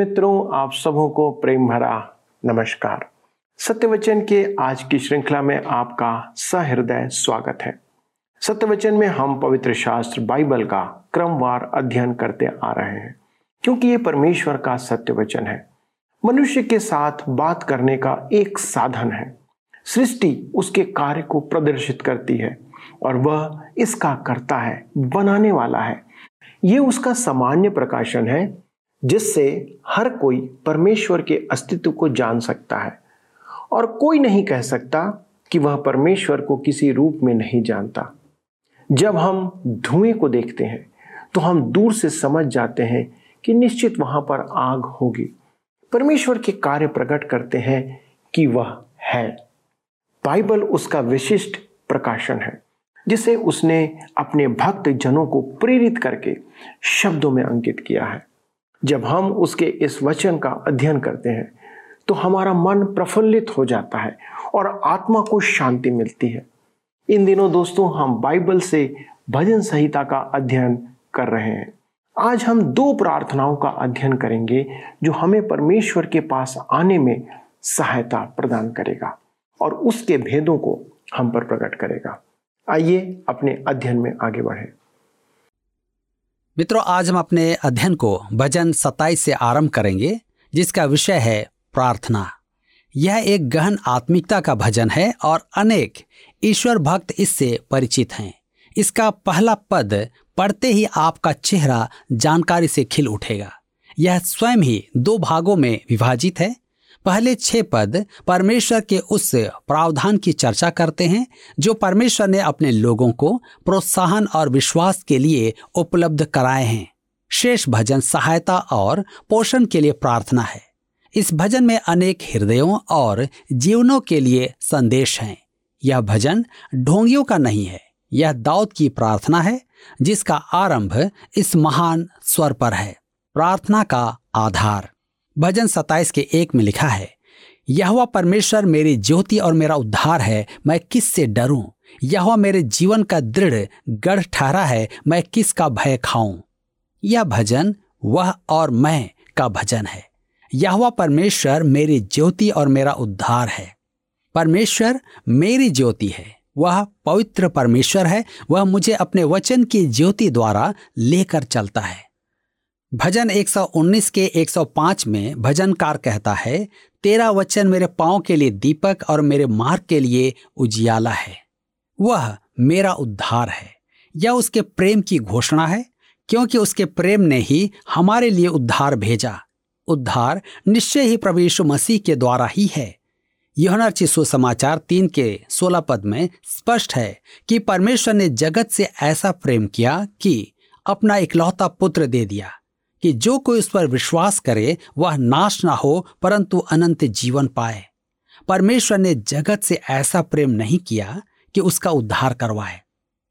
मित्रों, आप सबों को प्रेम भरा नमस्कार। सत्यवचन के आज की श्रृंखला में आपका सहृदय स्वागत है। सत्यवचन में हम पवित्र शास्त्र बाइबल का क्रमवार अध्ययन करते आ रहे हैं, क्योंकि ये परमेश्वर का सत्य वचन है। मनुष्य के साथ बात करने का एक साधन है। सृष्टि उसके कार्य को प्रदर्शित करती है और वह इसका करता है, बनाने वाला है। ये उसका सामान्य प्रकाशन है जिससे हर कोई परमेश्वर के अस्तित्व को जान सकता है। और कोई नहीं कह सकता कि वह परमेश्वर को किसी रूप में नहीं जानता। जब हम धुएँ को देखते हैं तो हम दूर से समझ जाते हैं कि निश्चित वहाँ पर आग होगी। परमेश्वर के कार्य प्रकट करते हैं कि वह है। बाइबल उसका विशिष्ट प्रकाशन है, जिसे उसने अपने भक्त जनों को प्रेरित करके शब्दों में अंकित किया है। जब हम उसके इस वचन का अध्ययन करते हैं तो हमारा मन प्रफुल्लित हो जाता है और आत्मा को शांति मिलती है। इन दिनों दोस्तों, हम बाइबल से भजन संहिता का अध्ययन कर रहे हैं। आज हम दो प्रार्थनाओं का अध्ययन करेंगे, जो हमें परमेश्वर के पास आने में सहायता प्रदान करेगा और उसके भेदों को हम पर प्रकट करेगा। आइए अपने अध्ययन में आगे बढ़े। मित्रों, आज हम अपने अध्ययन को भजन सताइस से आरंभ करेंगे, जिसका विषय है प्रार्थना। यह एक गहन आत्मिकता का भजन है और अनेक ईश्वर भक्त इससे परिचित हैं। इसका पहला पद पढ़ते ही आपका चेहरा जानकारी से खिल उठेगा। यह स्वयं ही दो भागों में विभाजित है पहले छह पद परमेश्वर के उस प्रावधान की चर्चा करते हैं, जो परमेश्वर ने अपने लोगों को प्रोत्साहन और विश्वास के लिए उपलब्ध कराए हैं। शेष भजन सहायता और पोषण के लिए प्रार्थना है। इस भजन में अनेक हृदयों और जीवनों के लिए संदेश हैं। यह भजन ढोंगियों का नहीं है, यह दाऊद की प्रार्थना है, जिसका आरंभ इस महान स्वर पर है। प्रार्थना का आधार। भजन सताइस के एक में लिखा है यह परमेश्वर मेरी ज्योति और मेरा उद्धार है, मैं किस से डरूं? यह मेरे जीवन का दृढ़ गढ़ ठहरा है, मैं किस का भय खाऊं? यह भजन, वह और मैं का भजन है। यह परमेश्वर मेरी ज्योति और मेरा उद्धार है। परमेश्वर मेरी ज्योति है, वह पवित्र परमेश्वर है, वह मुझे अपने वचन की ज्योति द्वारा लेकर चलता है। भजन 119 के 105 में भजनकार कहता है, तेरा वचन मेरे पाँव के लिए दीपक और मेरे मार्ग के लिए उजियाला है। वह मेरा उद्धार है। यह उसके प्रेम की घोषणा है, क्योंकि उसके प्रेम ने ही हमारे लिए उद्धार भेजा। उद्धार निश्चय ही प्रभु यीशु मसीह के द्वारा ही है। यह सुसमाचार तीन के सोलह पद में स्पष्ट है कि परमेश्वर ने जगत से ऐसा प्रेम किया कि अपना इकलौता पुत्र दे दिया। कि जो कोई उस पर विश्वास करे, वह नाश ना हो, परंतु अनंत जीवन पाए। परमेश्वर ने जगत से ऐसा प्रेम नहीं किया कि उसका उद्धार करवाए।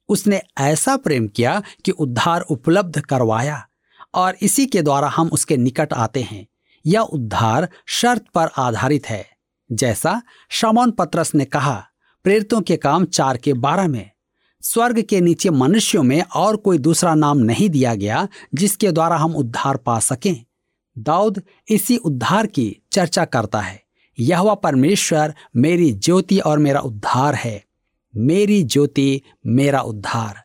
उसने ऐसा प्रेम किया कि उद्धार उपलब्ध करवाया, और इसी के द्वारा हम उसके निकट आते हैं। यह उद्धार शर्त पर आधारित है। जैसा शमौन पत्रस ने कहा, प्रेरितों के काम चार के बारह में स्वर्ग के नीचे मनुष्यों में और कोई दूसरा नाम नहीं दिया गया, जिसके द्वारा हम उद्धार पा सकें। दाऊद इसी उद्धार की चर्चा करता है। यह परमेश्वर मेरी ज्योति और मेरा उद्धार है। मेरी ज्योति, मेरा उद्धार।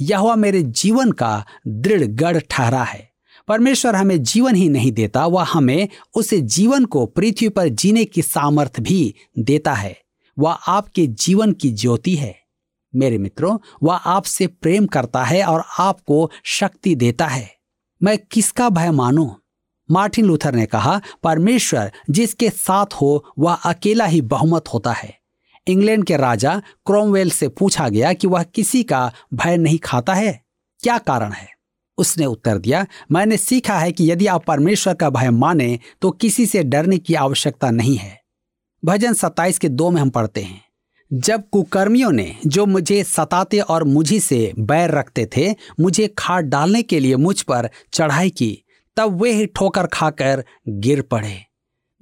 यह मेरे जीवन का दृढ़ गढ़ ठहरा है। परमेश्वर हमें जीवन ही नहीं देता, वह हमें उस जीवन को पृथ्वी पर जीने की सामर्थ्य भी देता है। वह आपके जीवन की ज्योति है। मेरे मित्रों, वह आपसे प्रेम करता है और आपको शक्ति देता है। मैं किसका भय मानूं? मार्टिन लूथर ने कहा, परमेश्वर, जिसके साथ हो, वह अकेला ही बहुमत होता है। इंग्लैंड के राजा क्रोमवेल से पूछा गया कि वह किसी का भय नहीं खाता है। क्या कारण है? उसने उत्तर दिया, मैंने सीखा है कि यदि आप परमेश्वर का भय माने तो किसी से डरने की आवश्यकता नहीं है। भजन सत्ताईस के दो में हम पढ़ते हैं। जब कुकर्मियों ने जो मुझे सताते और मुझी से बैर रखते थे, मुझे खाद डालने के लिए मुझ पर चढ़ाई की, तब वे ही ठोकर खाकर गिर पड़े।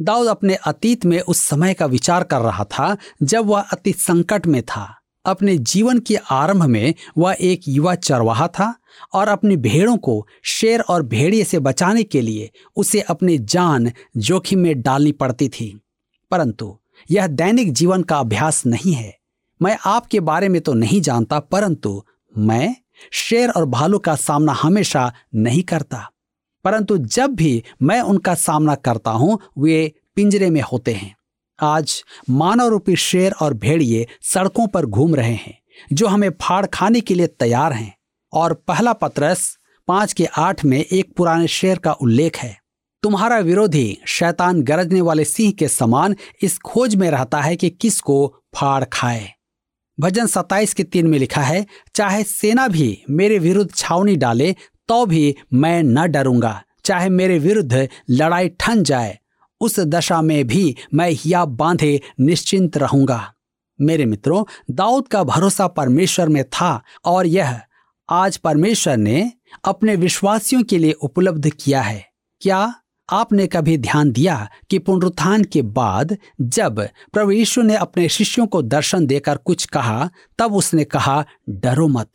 दाऊद अपने अतीत में उस समय का विचार कर रहा था जब वह अति संकट में था। अपने जीवन के आरंभ में वह एक युवा चरवाहा था और अपनी भेड़ों को शेर और भेड़िए से बचाने के लिए उसे अपनी जान जोखिम में डालनी पड़ती थी। परंतु यह दैनिक जीवन का अभ्यास नहीं है। मैं आपके बारे में तो नहीं जानता, परंतु मैं शेर और भालू का सामना हमेशा नहीं करता। परंतु जब भी मैं उनका सामना करता हूँ, वे पिंजरे में होते हैं। आज मानव रूपी शेर और भेड़िए सड़कों पर घूम रहे हैं, जो हमें फाड़ खाने के लिए तैयार हैं। और पहला पत्रस पाँच के आठ में एक पुराने शेर का उल्लेख है। तुम्हारा विरोधी शैतान गरजने वाले सिंह के समान इस खोज में रहता है कि किसको फाड़ खाए। भजन सत्ताईस के तीन में लिखा है, चाहे सेना भी मेरे विरुद्ध छावनी डाले तो भी मैं न डरूँगा। चाहे मेरे विरुद्ध लड़ाई ठन जाए, उस दशा में भी मैं हिया बांधे निश्चिंत रहूँगा। मेरे मित्रों, दाऊद का भरोसा परमेश्वर में था और यह आज परमेश्वर ने अपने विश्वासियों के लिए उपलब्ध किया है। क्या आपने कभी ध्यान दिया कि पुनरुत्थान के बाद जब प्रभु यीशु ने अपने शिष्यों को दर्शन देकर कुछ कहा, तब उसने कहा, डरो मत।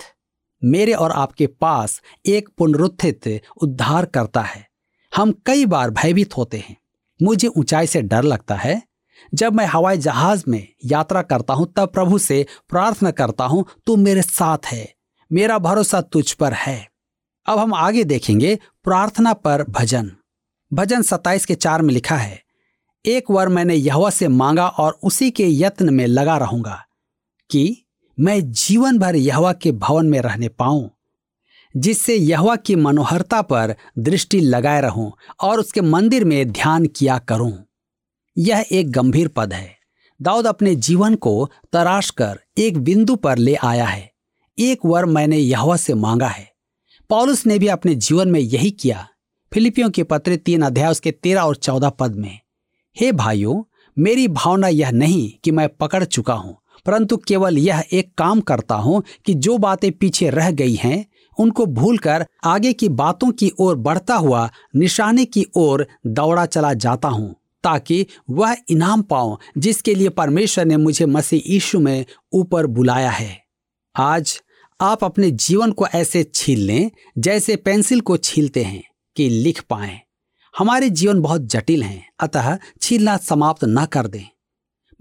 मेरे और आपके पास एक पुनरुत्थित उद्धार करता है। हम कई बार भयभीत होते हैं। मुझे ऊंचाई से डर लगता है। जब मैं हवाई जहाज़ में यात्रा करता हूँ, तब प्रभु से प्रार्थना करता हूँ, तू मेरे साथ है। मेरा भरोसा तुझ पर है। अब हम आगे देखेंगे प्रार्थना पर भजन। भजन सत्ताईस के चार में लिखा है, एक वर मैंने यहवा से मांगा और उसी के यत्न में लगा रहूँगा कि मैं जीवन भर यहवा के भवन में रहने पाऊँ, जिससे यहवा की मनोहरता पर दृष्टि लगाए रहूँ और उसके मंदिर में ध्यान किया करूँ। यह एक गंभीर पद है। दाऊद अपने जीवन को तराश कर एक बिंदु पर ले आया है। एक वर मैंने यहवा से मांगा है। पॉलुस ने भी अपने जीवन में यही किया। फिलिपियों के पत्र तीन अध्याय उसके तेरह और चौदह पद में, हे भाइयों, मेरी भावना यह नहीं कि मैं पकड़ चुका हूँ, परंतु केवल यह एक काम करता हूँ कि जो बातें पीछे रह गई हैं, उनको भूलकर आगे की बातों की ओर बढ़ता हुआ, निशाने की ओर दौड़ा चला जाता हूँ, ताकि वह इनाम पाऊँ जिसके लिए परमेश्वर ने मुझे मसीह यीशु में ऊपर बुलाया है। आज आप अपने जीवन को ऐसे छील लें जैसे पेंसिल को छीलते हैं। कि लिख पाए। हमारे जीवन बहुत जटिल हैं, अतः छीलना समाप्त न कर दें।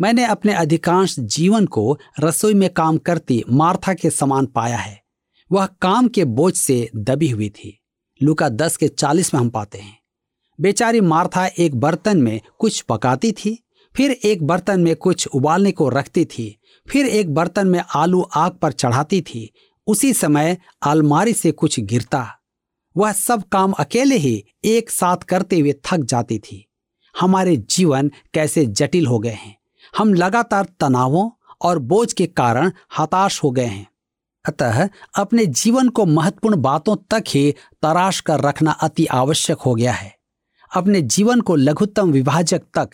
मैंने अपने अधिकांश जीवन को रसोई में काम करती मार्था के समान पाया है। वह काम के बोझ से दबी हुई थी। लुका दस के चालीस में हम पाते हैं। बेचारी मार्था एक बर्तन में कुछ पकाती थी, फिर एक बर्तन में कुछ उबालने को रखती थी, फिर एक बर्तन में आलू आग पर चढ़ाती थी। उसी समय अलमारी से कुछ गिरता। वह सब काम अकेले ही एक साथ करते हुए थक जाती थी। हमारे जीवन कैसे जटिल हो गए हैं। हम लगातार तनावों और बोझ के कारण हताश हो गए हैं। अतः अपने जीवन को महत्वपूर्ण बातों तक ही तराश कर रखना अति आवश्यक हो गया है। अपने जीवन को लघुत्तम विभाजक तक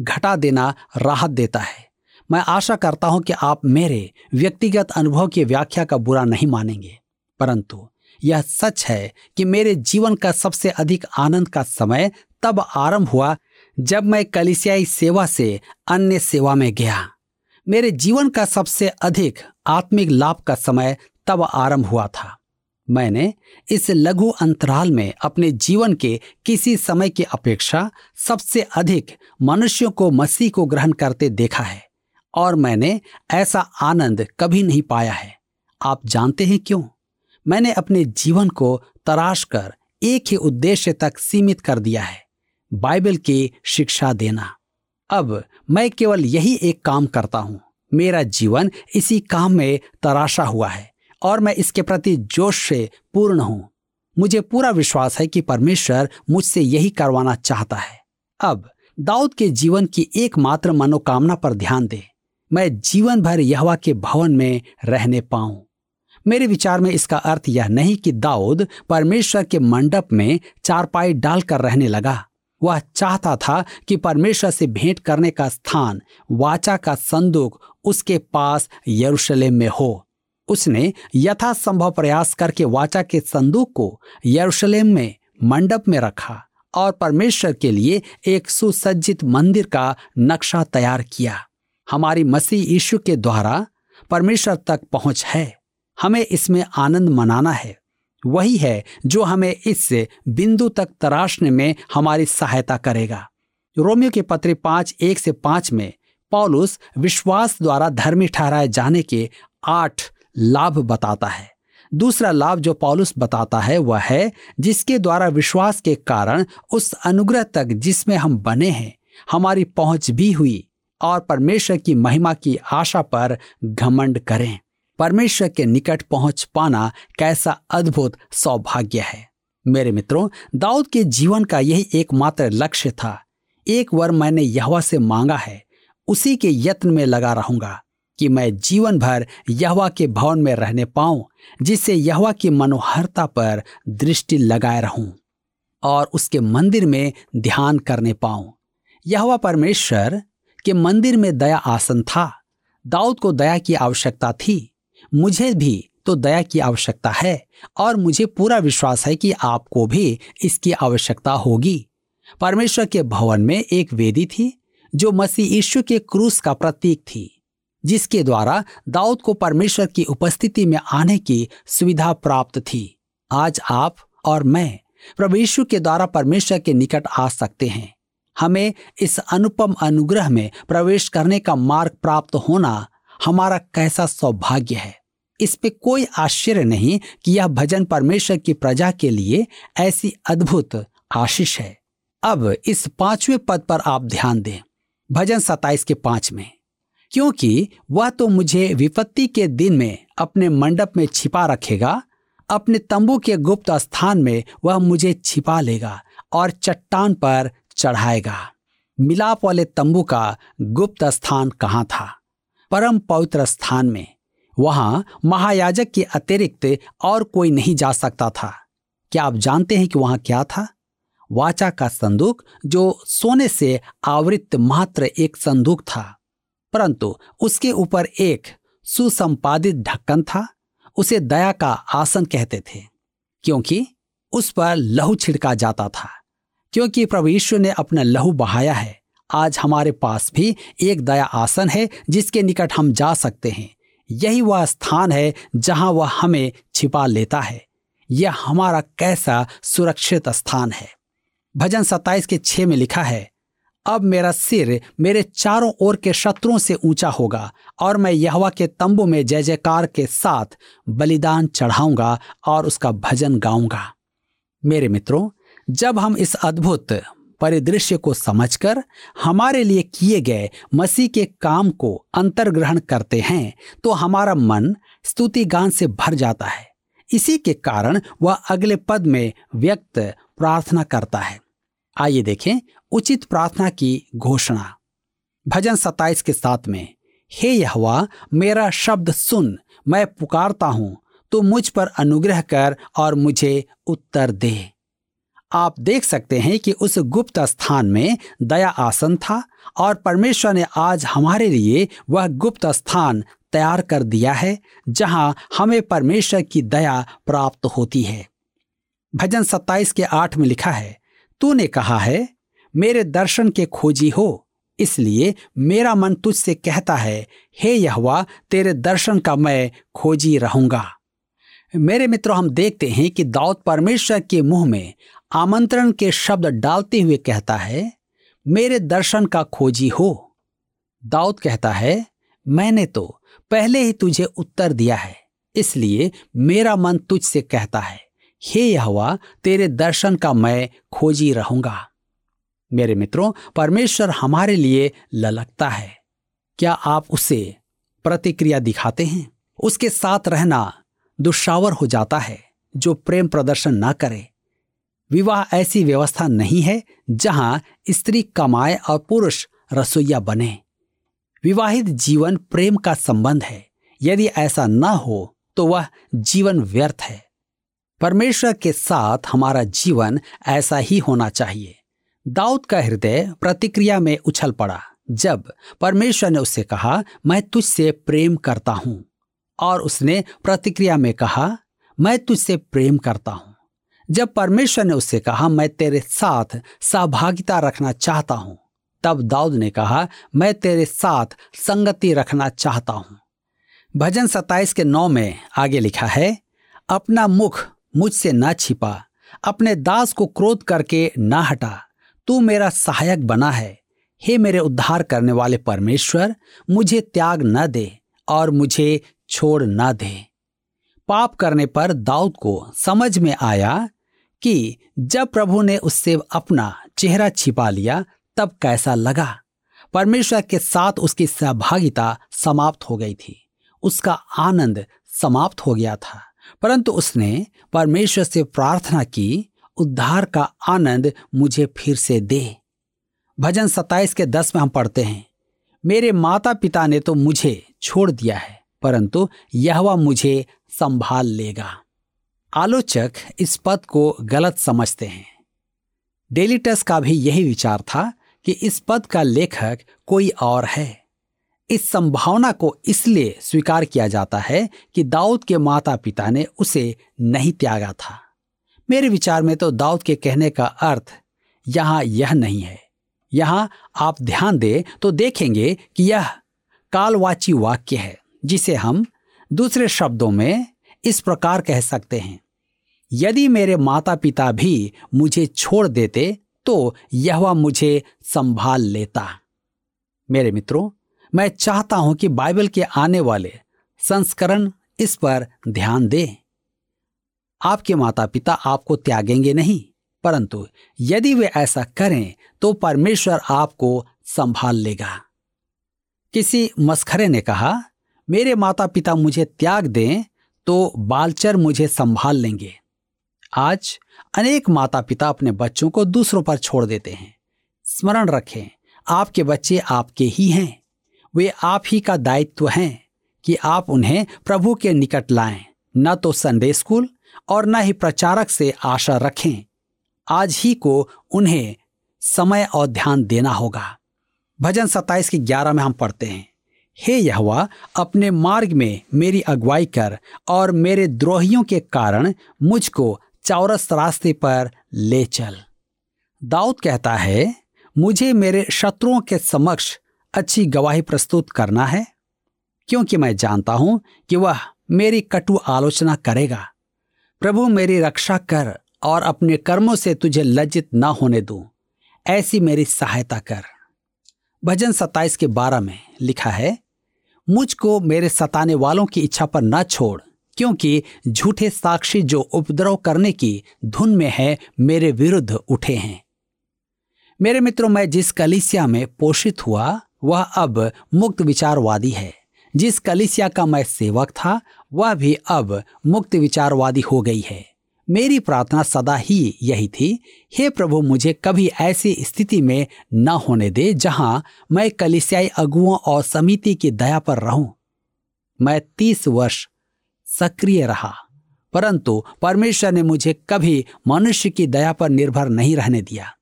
घटा देना राहत देता है। मैं आशा करता हूँ कि आप मेरे व्यक्तिगत अनुभव की व्याख्या का बुरा नहीं मानेंगे। परंतु यह सच है कि मेरे जीवन का सबसे अधिक आनंद का समय तब आरंभ हुआ जब मैं कलिसियाई सेवा से अन्य सेवा में गया। मेरे जीवन का सबसे अधिक आत्मिक लाभ का समय तब आरंभ हुआ था। मैंने इस लघु अंतराल में अपने जीवन के किसी समय की अपेक्षा सबसे अधिक मनुष्यों को मसीह को ग्रहण करते देखा है और मैंने ऐसा आनंद कभी नहीं पाया है। आप जानते हैं क्यों? मैंने अपने जीवन को तराश कर एक ही उद्देश्य तक सीमित कर दिया है, बाइबल की शिक्षा देना। अब मैं केवल यही एक काम करता हूँ। मेरा जीवन इसी काम में तराशा हुआ है और मैं इसके प्रति जोश से पूर्ण हूँ। मुझे पूरा विश्वास है कि परमेश्वर मुझसे यही करवाना चाहता है। अब दाऊद के जीवन की एकमात्र मनोकामना पर ध्यान दे। मैं जीवन भर यहवा के भवन में रहने पाऊँ। मेरे विचार में इसका अर्थ यह नहीं कि दाऊद परमेश्वर के मंडप में चारपाई डालकर रहने लगा। वह चाहता था कि परमेश्वर से भेंट करने का स्थान, वाचा का संदूक उसके पास यरूशलेम में हो। उसने यथासंभव प्रयास करके वाचा के संदूक को यरूशलेम में, मंडप में रखा और परमेश्वर के लिए एक सुसज्जित मंदिर का नक्शा तैयार किया। हमारी मसीह यीशु के द्वारा परमेश्वर तक पहुँच है। हमें इसमें आनंद मनाना है। वही है जो हमें इस बिंदु तक तराशने में हमारी सहायता करेगा। रोमियो के पत्र पाँच, एक से पाँच में पॉलुस विश्वास द्वारा धर्मी ठहराए जाने के आठ लाभ बताता है। दूसरा लाभ जो पॉलुस बताता है वह है, जिसके द्वारा विश्वास के कारण उस अनुग्रह तक जिसमें हम बने हैं, हमारी पहुँच भी हुई और परमेश्वर की महिमा की आशा पर घमंड करें। परमेश्वर के निकट पहुँच पाना कैसा अद्भुत सौभाग्य है। मेरे मित्रों, दाऊद के जीवन का यही एकमात्र लक्ष्य था। एक वर मैंने यहवा से मांगा है, उसी के यत्न में लगा रहूँगा कि मैं जीवन भर यहवा के भवन में रहने पाऊँ, जिससे यहवा की मनोहरता पर दृष्टि लगाए रहूँ और उसके मंदिर में ध्यान करने पाऊँ। यहवा परमेश्वर के मंदिर में दया आसन था, दाऊद को दया की आवश्यकता थी। मुझे भी तो दया की आवश्यकता है और मुझे पूरा विश्वास है कि आपको भी इसकी आवश्यकता होगी। परमेश्वर के भवन में एक वेदी थी, जो मसीह यीशु के क्रूस का प्रतीक थी, जिसके द्वारा दाऊद को परमेश्वर की उपस्थिति में आने की सुविधा प्राप्त थी। आज आप और मैं प्रभु यीशु के द्वारा परमेश्वर के निकट आ सकते हैं। हमें इस अनुपम अनुग्रह में प्रवेश करने का मार्ग प्राप्त होना हमारा कैसा सौभाग्य है। इस पे कोई आश्चर्य नहीं कि यह भजन परमेश्वर की प्रजा के लिए ऐसी अद्भुत आशीष है। अब इस पाँचवें पद पर आप ध्यान दें। भजन सताइस के पाँच में, क्योंकि वह तो मुझे विपत्ति के दिन में अपने मंडप में छिपा रखेगा, अपने तंबू के गुप्त स्थान में वह मुझे छिपा लेगा और चट्टान पर चढ़ाएगा। मिलाप वाले तंबू का गुप्त स्थान कहाँ था? परम पवित्र स्थान में वहाँ महायाजक के अतिरिक्त और कोई नहीं जा सकता था। क्या आप जानते हैं कि वहाँ क्या था? वाचा का संदूक, जो सोने से आवृत मात्र एक संदूक था, परंतु उसके ऊपर एक सुसंपादित ढक्कन था, उसे दया का आसन कहते थे, क्योंकि उस पर लहू छिड़का जाता था। क्योंकि प्रभु ईश्वर ने अपना लहू बहाया है, आज हमारे पास भी एक दया आसन है जिसके निकट हम जा सकते हैं। यही वह स्थान है जहाँ वह हमें छिपा लेता है। यह हमारा कैसा सुरक्षित स्थान है। भजन सत्ताईस के छह में लिखा है, अब मेरा सिर मेरे चारों ओर के शत्रुओं से ऊँचा होगा और मैं यहवा के तंबू में जय जयकार के साथ बलिदान चढ़ाऊँगा और उसका भजन गाऊँगा। मेरे मित्रों, जब हम इस अद्भुत परिदृश्य को समझकर हमारे लिए किए गए मसीह के काम को अंतर्ग्रहण करते हैं तो हमारा मन स्तुति गान से भर जाता है। इसी के कारण वह अगले पद में व्यक्त प्रार्थना करता है। आइए देखें उचित प्रार्थना की घोषणा। भजन सत्ताईस के साथ में, हे यहवा, मेरा शब्द सुन, मैं पुकारता हूँ तो मुझ पर अनुग्रह कर और मुझे उत्तर दे। आप देख सकते हैं कि उस गुप्त स्थान में दया आसन था और परमेश्वर ने आज हमारे लिए वह गुप्त स्थान तैयार कर दिया है, जहाँ हमें परमेश्वर की दया प्राप्त होती है। भजन सत्ताईस के आठ में लिखा है, तूने कहा है, मेरे दर्शन के खोजी हो, इसलिए मेरा मन तुझसे कहता है, हे यहवा, तेरे दर्शन का मैं खोजी रहूँगा। मेरे मित्रों, हम देखते हैं कि दाऊद परमेश्वर के मुँह में आमंत्रण के शब्द डालते हुए कहता है, मेरे दर्शन का खोजी हो। दाऊद कहता है, मैंने तो पहले ही तुझे उत्तर दिया है, इसलिए मेरा मन तुझसे कहता है, हे यहवा, तेरे दर्शन का मैं खोजी रहूँगा। मेरे मित्रों, परमेश्वर हमारे लिए ललकता है। क्या आप उसे प्रतिक्रिया दिखाते हैं? उसके साथ रहना दुशावर हो जाता है, जो प्रेम प्रदर्शन ना करे। विवाह ऐसी व्यवस्था नहीं है जहाँ स्त्री कमाए और पुरुष रसोईया बने। विवाहित जीवन प्रेम का संबंध है। यदि ऐसा न हो तो वह जीवन व्यर्थ है। परमेश्वर के साथ हमारा जीवन ऐसा ही होना चाहिए। दाऊद का हृदय प्रतिक्रिया में उछल पड़ा, जब परमेश्वर ने उससे कहा, मैं तुझसे प्रेम करता हूँ। और उसने प्रतिक्रिया में कहा, मैं तुझसे प्रेम करता हूँ। जब परमेश्वर ने उससे कहा, मैं तेरे साथ सहभागिता रखना चाहता हूँ, तब दाऊद ने कहा, मैं तेरे साथ संगति रखना चाहता हूँ। भजन सत्ताईस के नौ में आगे लिखा है, अपना मुख मुझसे न छिपा, अपने दास को क्रोध करके ना हटा। तू मेरा सहायक बना है। हे मेरे उद्धार करने वाले परमेश्वर, मुझे त्याग न दे और मुझे छोड़ न दे। पाप करने पर दाऊद को समझ में आया कि जब प्रभु ने उससे अपना चेहरा छिपा लिया, तब कैसा लगा। परमेश्वर के साथ उसकी सहभागिता समाप्त हो गई थी। उसका आनंद समाप्त हो गया था। परंतु उसने परमेश्वर से प्रार्थना की, उद्धार का आनंद मुझे फिर से दे। भजन सत्ताईस के दस में हम पढ़ते हैं, मेरे माता पिता ने तो मुझे छोड़ दिया है परंतु यह मुझे संभाल लेगा। आलोचक इस पद को गलत समझते हैं। डेलीटस का भी यही विचार था कि इस पद का लेखक कोई और है। इस संभावना को इसलिए स्वीकार किया जाता है कि दाऊद के माता पिता ने उसे नहीं त्यागा था। मेरे विचार में तो दाऊद के कहने का अर्थ यहाँ यह नहीं है। यहाँ आप ध्यान दें तो देखेंगे कि यह कालवाची वाक्य है। जिसे हम दूसरे शब्दों में इस प्रकार कह सकते हैं। यदि मेरे माता पिता भी मुझे छोड़ देते तो यह मुझे संभाल लेता। मेरे मित्रों, मैं चाहता हूँ कि बाइबल के आने वाले संस्करण इस पर ध्यान दें। आपके माता पिता आपको त्यागेंगे नहीं, परंतु यदि वे ऐसा करें तो परमेश्वर आपको संभाल लेगा। किसी मस्खरे ने कहा मेरे माता पिता मुझे त्याग दें तो बालचर मुझे संभाल लेंगे। आज अनेक माता पिता अपने बच्चों को दूसरों पर छोड़ देते हैं। स्मरण रखें, आपके बच्चे आपके ही हैं। वे आप ही का दायित्व हैं कि आप उन्हें प्रभु के निकट लाएँ। न तो संडे स्कूल और न ही प्रचारक से आशा रखें। आज ही को उन्हें समय और ध्यान देना होगा। भजन सत्ताईस की ग्यारह में हम पढ़ते हैं। हे यहवा, अपने मार्ग में मेरी अगुवाई कर और मेरे द्रोहियों के कारण मुझको चौरस रास्ते पर ले चल। दाऊद कहता है, मुझे मेरे शत्रुओं के समक्ष अच्छी गवाही प्रस्तुत करना है, क्योंकि मैं जानता हूँ कि वह मेरी कटु आलोचना करेगा। प्रभु मेरी रक्षा कर और अपने कर्मों से तुझे लज्जित ना होने दूँ, ऐसी मेरी सहायता कर। भजन सत्ताईस के बारह में लिखा है मुझको मेरे सताने वालों की इच्छा पर न छोड़, क्योंकि झूठे साक्षी जो उपद्रव करने की धुन में है, मेरे विरुद्ध उठे हैं। मेरे मित्रों, मैं जिस कलिसिया में पोषित हुआ, वह अब मुक्त विचारवादी है। जिस कलिसिया का मैं सेवक था, वह भी अब मुक्त विचारवादी हो गई है। मेरी प्रार्थना सदा ही यही थी। हे प्रभु, मुझे कभी ऐसी स्थिति में न होने दे जहाँ मैं कलिसियाई अगुओं और समिति की दया पर रहूँ। मैं तीस वर्ष सक्रिय रहा, परंतु परमेश्वर ने मुझे कभी मनुष्य की दया पर निर्भर नहीं रहने दिया।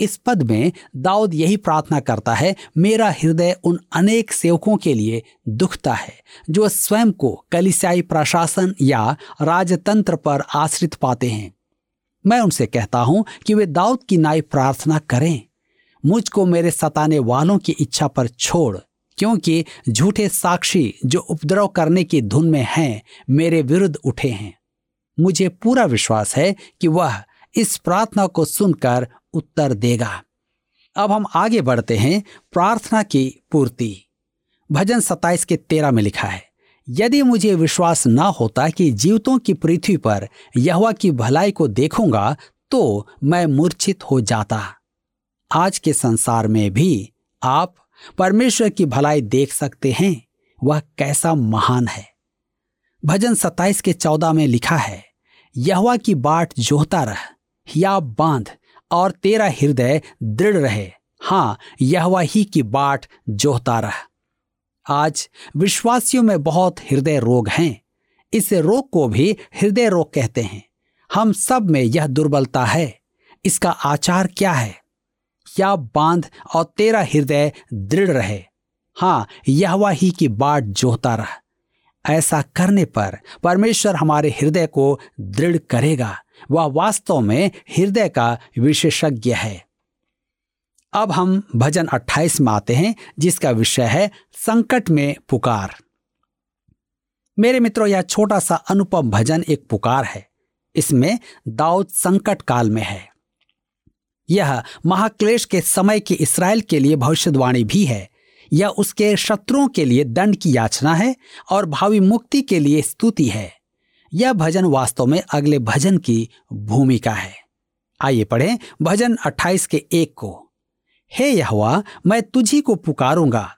इस पद में दाऊद यही प्रार्थना करता है, मेरा हृदय उन अनेक सेवकों के लिए दुखता है, जो स्वयं को कलिसियाई प्रशासन या राजतंत्र पर आश्रित पाते हैं। मैं उनसे कहता हूँ कि वे दाऊद की नाई प्रार्थना करें। मुझको मेरे सताने वालों की इच्छा पर छोड़, क्योंकि झूठे साक्षी जो उपद्रव करने की धुन में हैं, मेरे विरुद्ध उठे हैं। मुझे पूरा विश्वास है कि वह इस प्रार्थना को सुनकर उत्तर देगा। अब हम आगे बढ़ते हैं प्रार्थना की पूर्ति। भजन सत्ताईस के तेरह में लिखा है, यदि मुझे विश्वास ना होता कि जीवतों की पृथ्वी पर यहवा की भलाई को देखूँगा तो मैं मूर्छित हो जाता। आज के संसार में भी आप परमेश्वर की भलाई देख सकते हैं, वह कैसा महान है। भजन सत्ताईस के चौदह में लिखा है, यहवा की बाट जोहता रह या बाँध, और तेरा हृदय दृढ़ रहे। हाँ यह ही की बाट जोहता रह। आज विश्वासियों में बहुत हृदय रोग हैं। इस रोग को भी हृदय रोग कहते हैं। हम सब में यह दुर्बलता है। इसका आचार क्या है? या बाँध और तेरा हृदय दृढ़ रहे। हाँ यह ही की बाट जोहता रह। ऐसा करने पर परमेश्वर हमारे हृदय को दृढ़ करेगा। वह वास्तव में हृदय का विशेषज्ञ है। अब हम भजन 28 में आते हैं, जिसका विषय है संकट में पुकार। मेरे मित्रों, यह छोटा सा अनुपम भजन एक पुकार है। इसमें दाऊद संकट काल में है। यह महाक्लेश के समय की इसराइल के लिए भविष्यवाणी भी है। यह उसके शत्रुओं के लिए दंड की याचना है और भावी मुक्ति के लिए स्तुति है। यह भजन वास्तव में अगले भजन की भूमिका है। आइए पढ़ें भजन 28 के एक को। हे यहवा, मैं तुझी को पुकारूँगा।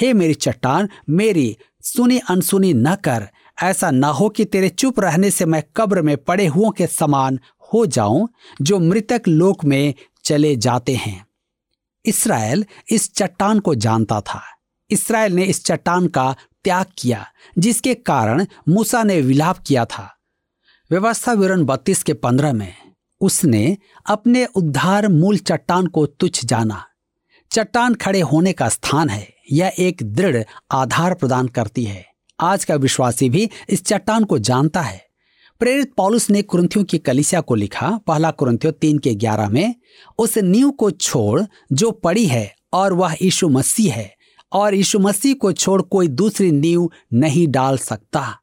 हे मेरी चट्टान, मेरी सुनी अनसुनी न कर। ऐसा न हो कि तेरे चुप रहने से मैं कब्र में पड़े हुओं के समान हो जाऊँ, जो मृतक लोक में चले जाते हैं। इसराइल इस चट्टान को जानता था। इसराइल ने इस चट्टान का त्याग किया, जिसके कारण मूसा ने विलाप किया था। व्यवस्था विवरण बत्तीस के पंद्रह में, उसने अपने उद्धार मूल चट्टान को तुच्छ जाना। चट्टान खड़े होने का स्थान है, यह एक दृढ़ आधार प्रदान करती है। आज का विश्वासी भी इस चट्टान को जानता है। प्रेरित पॉलुस ने कुरंथियों की कलिसिया को लिखा, पहला कुरंथियों तीन के ग्यारह में, उस नींव को छोड़ जो पड़ी है और वह यीशु मसीह है। और यीशु मसीह को छोड़ कोई दूसरी नींव नहीं डाल सकता।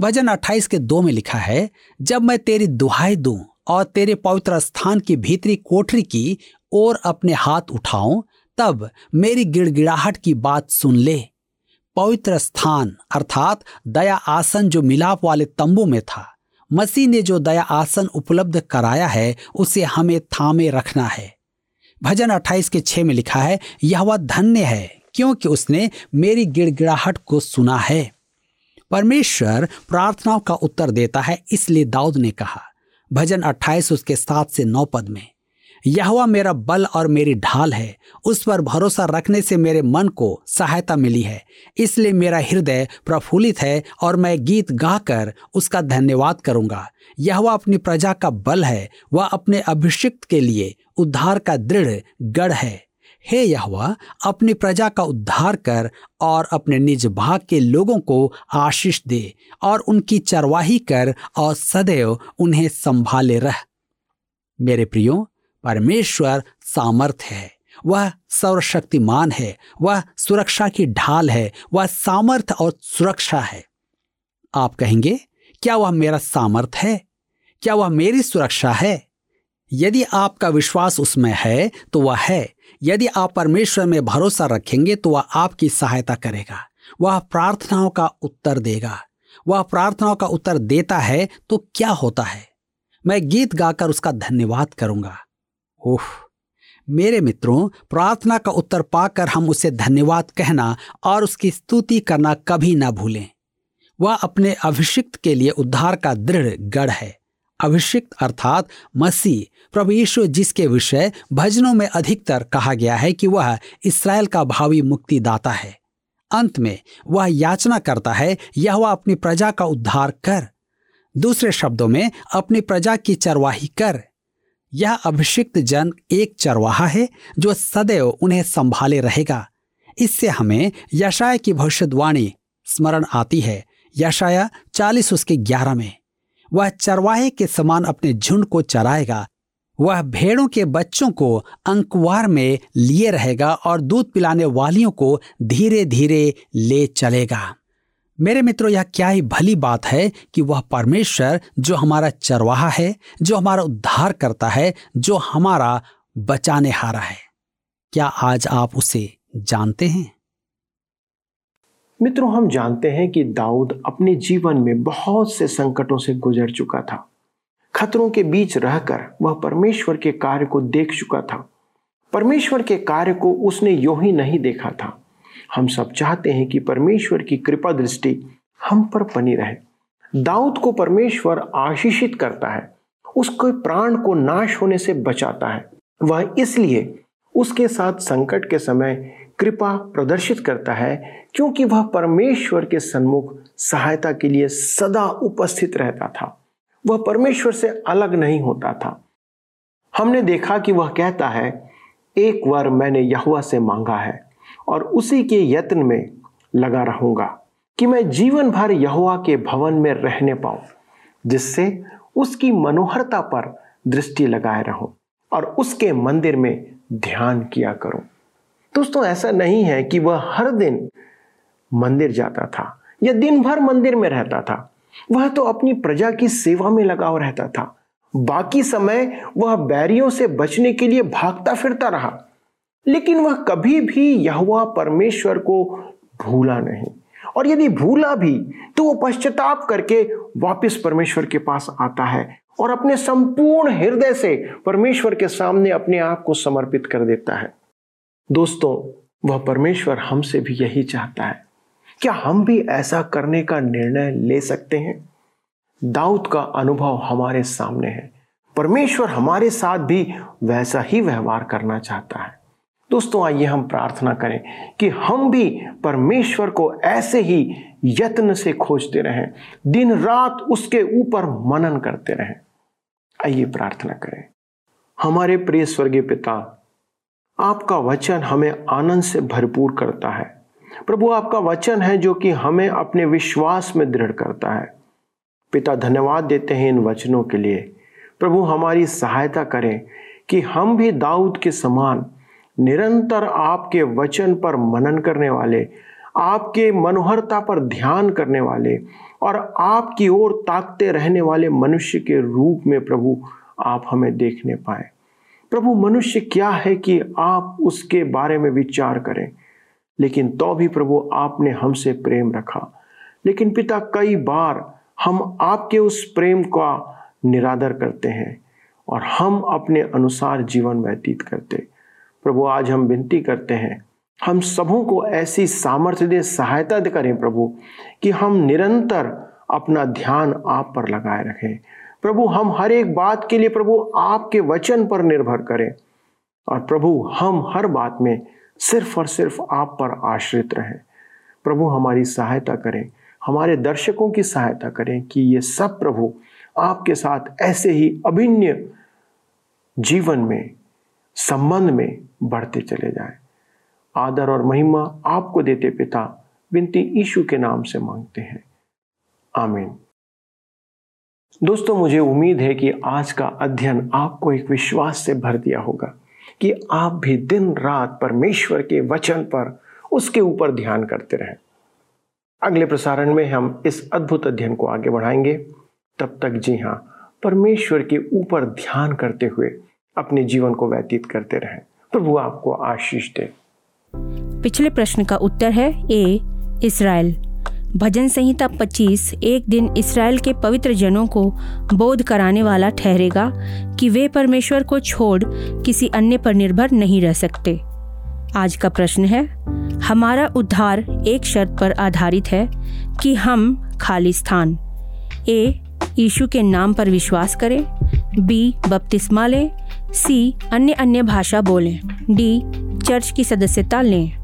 भजन 28 के दो में लिखा है, जब मैं तेरी दुहाई दूँ और तेरे पवित्र स्थान की भीतरी कोठरी की ओर अपने हाथ उठाऊं, तब मेरी गिड़गिड़ाहट की बात सुन ले। पवित्र स्थान अर्थात दया आसन जो मिलाप वाले तंबू में था, मसीह ने जो दया आसन उपलब्ध कराया है, उसे हमें थामे रखना है। भजन 28 के छह में लिखा है, यह वह धन्य है क्योंकि उसने मेरी गिड़गिड़ाहट को सुना है। परमेश्वर प्रार्थनाओं का उत्तर देता है, इसलिए दाऊद ने कहा, भजन 28 उसके सात से नौ पद में यह मेरा बल और मेरी ढाल है, उस पर भरोसा रखने से मेरे मन को सहायता मिली है, इसलिए मेरा हृदय प्रफुल्लित है और मैं गीत गाकर उसका धन्यवाद करूँगा। यह अपनी प्रजा का बल है, वह अपने अभिषिक्त के लिए उद्धार का दृढ़ गढ़ है। हे यहवा, अपनी प्रजा का उद्धार कर और अपने निज भाग के लोगों को आशीष दे और उनकी चरवाही कर और सदैव उन्हें संभाले रह। मेरे प्रियो, परमेश्वर सामर्थ है। वह सर्वशक्तिमान है। वह सुरक्षा की ढाल है। वह सामर्थ्य और सुरक्षा है। आप कहेंगे, क्या वह मेरा सामर्थ है? क्या वह मेरी सुरक्षा है? यदि आपका विश्वास उसमें है तो वह है। यदि आप परमेश्वर में भरोसा रखेंगे तो वह आपकी सहायता करेगा। वह प्रार्थनाओं का उत्तर देगा। वह प्रार्थनाओं का उत्तर देता है तो क्या होता है? मैं गीत गाकर उसका धन्यवाद करूँगा। ओह! मेरे मित्रों, प्रार्थना का उत्तर पाकर हम उसे धन्यवाद कहना और उसकी स्तुति करना कभी ना भूलें। वह अपने अभिषिक्त के लिए उद्धार का दृढ़ गढ़ है। अभिषिक्त अर्थात मसीह, प्रभु यीशु जिसके विषय भजनों में अधिकतर कहा गया है कि वह इसराइल का भावी मुक्तिदाता है। अंत में वह याचना करता है यह वह अपनी प्रजा का उद्धार कर। दूसरे शब्दों में, अपनी प्रजा की चरवाही कर। यह अभिषिक्त जन एक चरवाहा है, जो सदैव उन्हें संभाले रहेगा। इससे हमें यशाया की भविष्यवाणी स्मरण आती है। यशाया चालीस उसके ग्यारह में। वह चरवाहे के समान अपने झुंड को चराएगा। वह भेड़ों के बच्चों को अंकवार में लिए रहेगा और दूध पिलाने वालियों को धीरे धीरे ले चलेगा। मेरे मित्रों, यह क्या ही भली बात है कि वह परमेश्वर जो हमारा चरवाहा है, जो हमारा उद्धार करता है, जो हमारा बचाने हारा है। क्या आज आप उसे जानते हैं? मित्रों, हम जानते हैं कि दाऊद अपने जीवन में बहुत से संकटों से गुजर चुका था। खतरों के बीच रहकर वह परमेश्वर के कार्य को देख चुका था। परमेश्वर के कार्य को उसने यो ही नहीं देखा था। हम सब चाहते हैं कि परमेश्वर की कृपा दृष्टि हम पर बनी रहे। दाऊद को परमेश्वर आशीषित करता है। उसके प्राण को नाश होने से बचाता है। वह इसलिए उसके साथ संकट के समय कृपा प्रदर्शित करता है, क्योंकि वह परमेश्वर के सन्मुख सहायता के लिए सदा उपस्थित रहता था। वह परमेश्वर से अलग नहीं होता था। हमने देखा कि वह कहता है, एक बार मैंने यहुआ से मांगा है, और उसी के यत्न में लगा रहूँगा, कि मैं जीवन भर यहुआ के भवन में रहने पाऊँ, जिससे उसकी मनोहरता पर दृष्टि लगाए रहूँ, और उसके मंदिर में ध्यान किया करूँ। दोस्तों ऐसा नहीं है कि वह हर दिन मंदिर जाता था या दिन भर मंदिर में रहता था। वह तो अपनी प्रजा की सेवा में लगाव रहता था। बाकी समय वह बैरियों से बचने के लिए भागता फिरता रहा। लेकिन वह कभी भी यहुआ परमेश्वर को भूला नहीं। और यदि भूला भी तो वो पश्चाताप करके वापस परमेश्वर के पास आता है और अपने संपूर्ण हृदय से परमेश्वर के सामने अपने आप को समर्पित कर देता है। दोस्तों, वह परमेश्वर हमसे भी यही चाहता है। क्या हम भी ऐसा करने का निर्णय ले सकते हैं? दाऊद का अनुभव हमारे सामने है। परमेश्वर हमारे साथ भी वैसा ही व्यवहार करना चाहता है। दोस्तों, आइए हम प्रार्थना करें कि हम भी परमेश्वर को ऐसे ही यत्न से खोजते रहें। दिन रात उसके ऊपर मनन करते रहें। आइए प्रार्थना करें। हमारे प्रिय स्वर्गीय पिता आपका वचन हमें आनंद से भरपूर करता है। प्रभु, आपका वचन है जो कि हमें अपने विश्वास में दृढ़ करता है। पिता, धन्यवाद देते हैं इन वचनों के लिए। प्रभु, हमारी सहायता करें कि हम भी दाऊद के समान निरंतर आपके वचन पर मनन करने वाले, आपके मनोहरता पर ध्यान करने वाले और आपकी ओर ताकते रहने वाले मनुष्य के रूप में प्रभु आप हमें देखने पाए। प्रभु, मनुष्य क्या है कि आप उसके बारे में विचार करें? लेकिन तो भी प्रभु, आपने हमसे प्रेम रखा। लेकिन पिता, कई बार हम आपके उस प्रेम का निरादर करते हैं और हम अपने अनुसार जीवन व्यतीत करते। प्रभु, आज हम विनती करते हैं, हम सबों को ऐसी सामर्थ्य दे, सहायता दे करें प्रभु, कि हम निरंतर अपना ध्यान आप पर लगाए रखें। प्रभु, हम हर एक बात के लिए प्रभु आपके वचन पर निर्भर करें। और प्रभु, हम हर बात में सिर्फ़ और सिर्फ़ आप पर आश्रित रहें। प्रभु, हमारी सहायता करें। हमारे दर्शकों की सहायता करें कि ये सब प्रभु आपके साथ ऐसे ही अभिन्न जीवन में, संबंध में बढ़ते चले जाए। आदर और महिमा आपको देते पिता, विनती ईशु के नाम से मांगते हैं। आमीन। दोस्तों, मुझे उम्मीद है कि आज का अध्ययन आपको एक विश्वास से भर दिया होगा कि आप भी दिन रात परमेश्वर के वचन पर उसके ऊपर ध्यान करते रहें। अगले प्रसारण में हम इस अद्भुत अध्ययन को आगे बढ़ाएँगे। तब तक जी हाँ परमेश्वर के ऊपर ध्यान करते हुए अपने जीवन को व्यतीत करते रहें। प्रभु आपको आशीष दे। पिछले प्रश्न का उत्तर है ए, इसराइल। भजन संहिता 25 एक दिन इसराइल के पवित्र जनों को बोध कराने वाला ठहरेगा कि वे परमेश्वर को छोड़ किसी अन्य पर निर्भर नहीं रह सकते। आज का प्रश्न है, हमारा उद्धार एक शर्त पर आधारित है कि हम खाली स्थान। ए, यीशु के नाम पर विश्वास करें। बी, बपतिस्मा लें। सी, अन्य अन्य भाषा बोलें। डी, चर्च की सदस्यता लें।